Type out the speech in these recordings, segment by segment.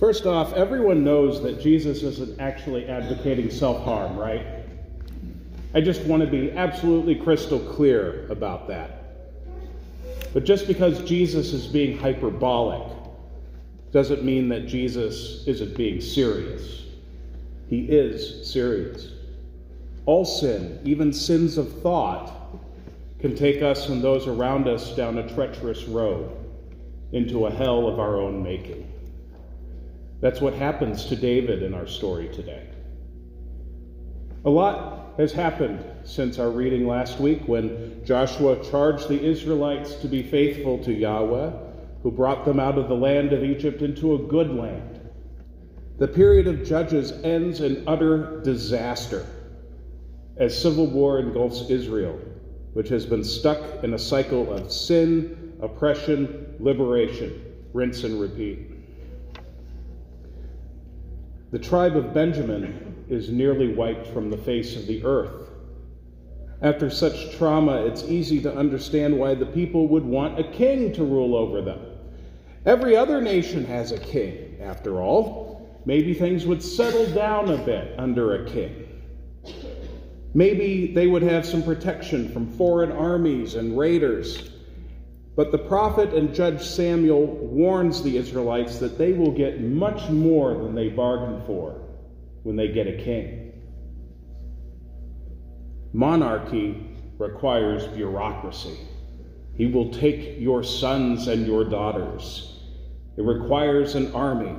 First off, everyone knows that Jesus isn't actually advocating self harm, right? I just want to be absolutely crystal clear about that. But just because Jesus is being hyperbolic doesn't mean that Jesus isn't being serious. He is serious. All sin, even sins of thought, can take us and those around us down a treacherous road into a hell of our own making. That's what happens to David in our story today. A lot has happened since our reading last week when Joshua charged the Israelites to be faithful to Yahweh, who brought them out of the land of Egypt into a good land. The period of Judges ends in utter disaster as civil war engulfs Israel, which has been stuck in a cycle of sin, oppression, liberation, rinse and repeat. The tribe of Benjamin is nearly wiped from the face of the earth. After such trauma, it's easy to understand why the people would want a king to rule over them. Every other nation has a king, after all. Maybe things would settle down a bit under a king. Maybe they would have some protection from foreign armies and raiders. But the prophet and Judge Samuel warns the Israelites that they will get much more than they bargained for when they get a king. Monarchy requires bureaucracy. He will take your sons and your daughters. It requires an army.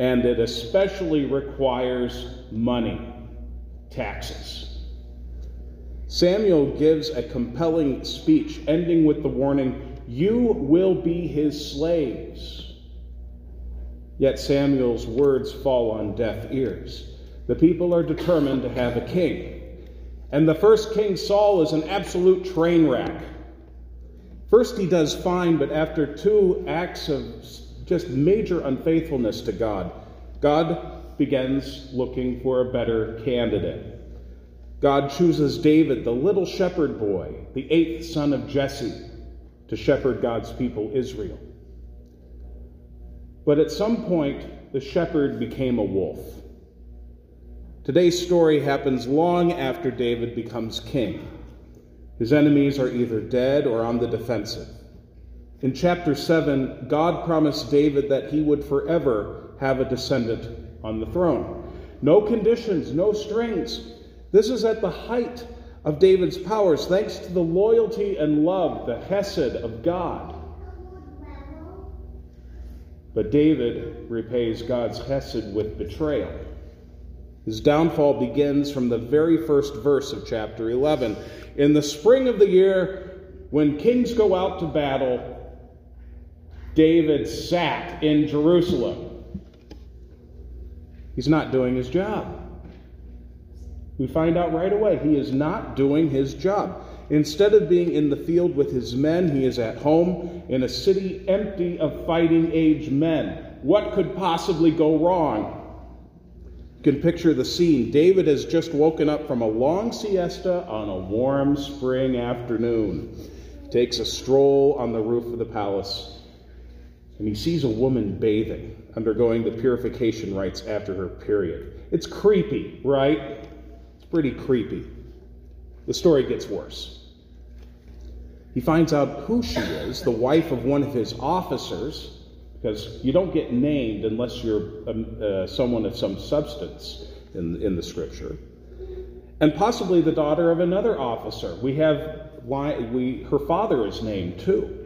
And it especially requires money taxes. Samuel gives a compelling speech, ending with the warning, You will be his slaves. Yet Samuel's words fall on deaf ears. The people are determined to have a king. And the first king, Saul, is an absolute train wreck. First, he does fine, but after two acts of just major unfaithfulness to God, God begins looking for a better candidate. God chooses David, the little shepherd boy, the eighth son of Jesse, to shepherd God's people, Israel. But at some point, the shepherd became a wolf. Today's story happens long after David becomes king. His enemies are either dead or on the defensive. In chapter 7, God promised David that he would forever have a descendant on the throne. No conditions, no strings. This is at the height of David's powers, thanks to the loyalty and love, the hesed of God. But David repays God's hesed with betrayal. His downfall begins from the very first verse of chapter 11. In the spring of the year, when kings go out to battle, David sat in Jerusalem. He's not doing his job. We find out right away he is not doing his job. Instead of being in the field with his men, he is at home in a city empty of fighting age men. What could possibly go wrong? You can picture the scene. David has just woken up from a long siesta on a warm spring afternoon. Takes a stroll on the roof of the palace, and he sees a woman bathing undergoing the purification rites after her period. It's creepy, right? Pretty creepy. The story gets worse. He finds out who she is, the wife of one of his officers, because you don't get named unless you're um, uh, someone of some substance in, in the scripture. And possibly the daughter of another officer. We have, why we, her father is named too.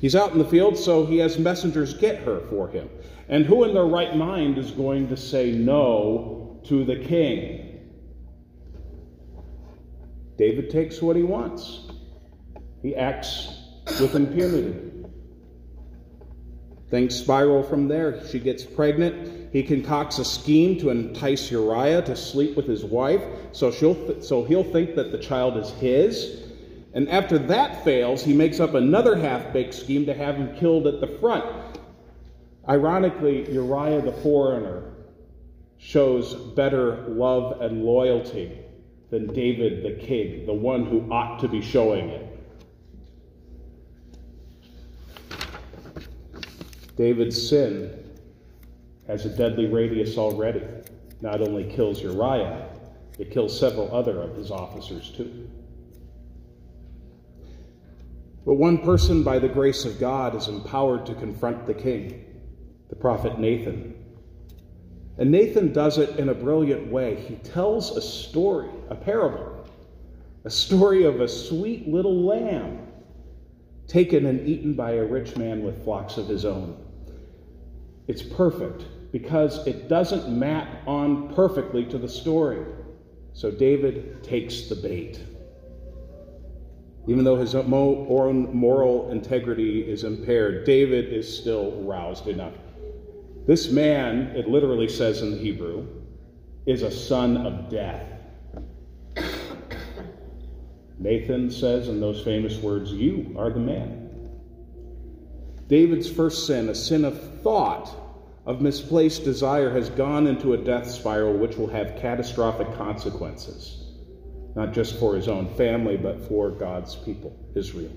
He's out in the field, so he has messengers get her for him. And who in their right mind is going to say no to the king? David takes what he wants, he acts with impunity. Things spiral from there. She gets pregnant. He concocts a scheme to entice Uriah to sleep with his wife, so, she'll th- so he'll think that the child is his. And after that fails, he makes up another half baked scheme to have him killed at the front. Ironically, Uriah the foreigner shows better love and loyalty than David the king, the one who ought to be showing it. David's sin has a deadly radius already. Not only kills Uriah, it kills several other of his officers too. But one person, by the grace of God, is empowered to confront the king, the prophet Nathan. And Nathan does it in a brilliant way. He tells a story, a parable, a story of a sweet little lamb taken and eaten by a rich man with flocks of his own. It's perfect because it doesn't map on perfectly to the story. So David takes the bait. Even though his own moral integrity is impaired, David is still roused enough. This man, it literally says in the Hebrew, is a son of death. Nathan says in those famous words, You are the man. David's first sin, a sin of thought, of misplaced desire, has gone into a death spiral which will have catastrophic consequences, not just for his own family, but for God's people, Israel.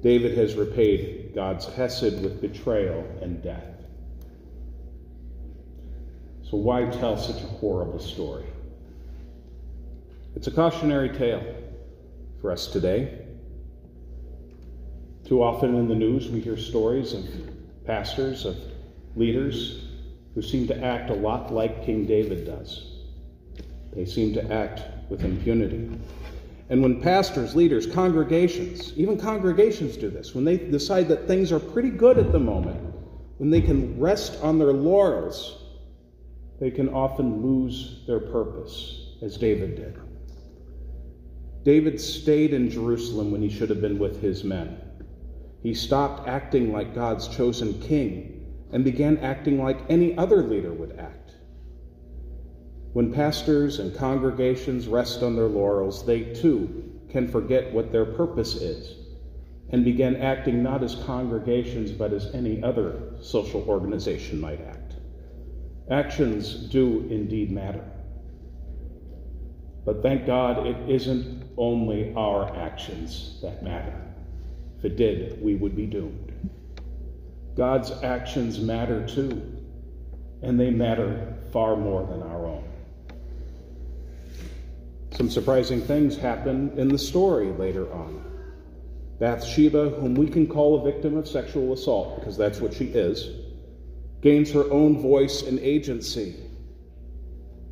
David has repaid God's hesed with betrayal and death. So, why tell such a horrible story? It's a cautionary tale for us today. Too often in the news, we hear stories of pastors, of leaders who seem to act a lot like King David does. They seem to act with impunity. And when pastors, leaders, congregations, even congregations do this, when they decide that things are pretty good at the moment, when they can rest on their laurels, they can often lose their purpose, as David did. David stayed in Jerusalem when he should have been with his men. He stopped acting like God's chosen king and began acting like any other leader would act. When pastors and congregations rest on their laurels, they too can forget what their purpose is and begin acting not as congregations but as any other social organization might act. Actions do indeed matter. But thank God it isn't only our actions that matter. If it did, we would be doomed. God's actions matter too, and they matter far more than our own. Some surprising things happen in the story later on. Bathsheba, whom we can call a victim of sexual assault, because that's what she is, gains her own voice and agency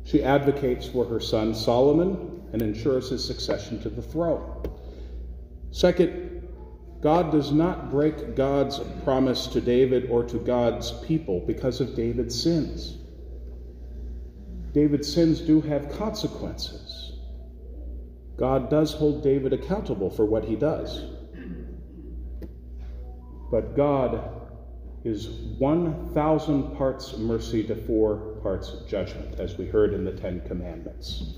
she advocates for her son Solomon and ensures his succession to the throne. Second, God does not break God's promise to David or to God's people because of David's sins. David's sins do have consequences. God does hold David accountable for what he does. But God is 1,000 parts mercy to four parts judgment, as we heard in the Ten Commandments.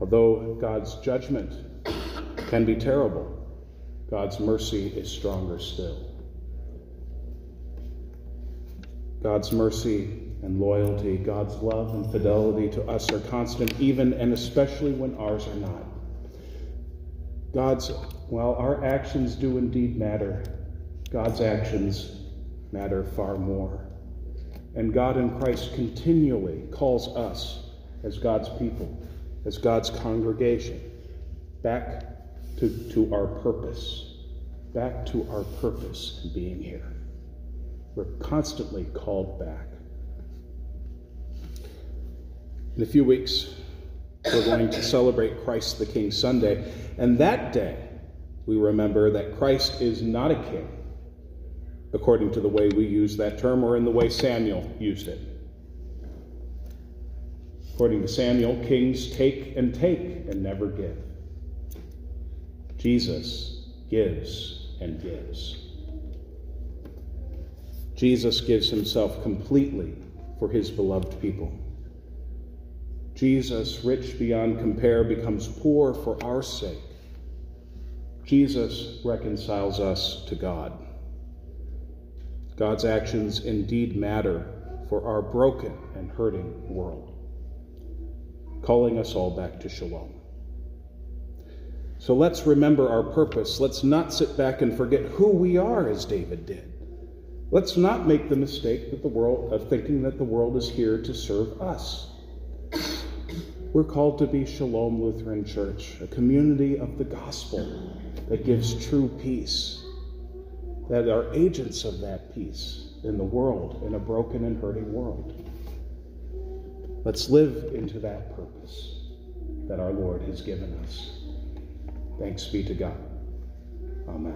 Although God's judgment can be terrible, God's mercy is stronger still. God's mercy and loyalty, God's love and fidelity to us are constant, even and especially when ours are not. God's, while our actions do indeed matter, God's actions matter far more. And God in Christ continually calls us as God's people, as God's congregation, back to, to our purpose, back to our purpose in being here. We're constantly called back. In a few weeks, we're going to celebrate Christ the King Sunday, and that day we remember that Christ is not a king according to the way we use that term or in the way Samuel used it. According to Samuel, kings take and take and never give. Jesus gives and gives. Jesus gives himself completely for his beloved people. Jesus, rich beyond compare, becomes poor for our sake. Jesus reconciles us to God. God's actions indeed matter for our broken and hurting world, calling us all back to shalom. So let's remember our purpose. Let's not sit back and forget who we are as David did. Let's not make the mistake that the world of thinking that the world is here to serve us. We're called to be Shalom Lutheran Church, a community of the gospel that gives true peace, that are agents of that peace in the world, in a broken and hurting world. Let's live into that purpose that our Lord has given us. Thanks be to God. Amen.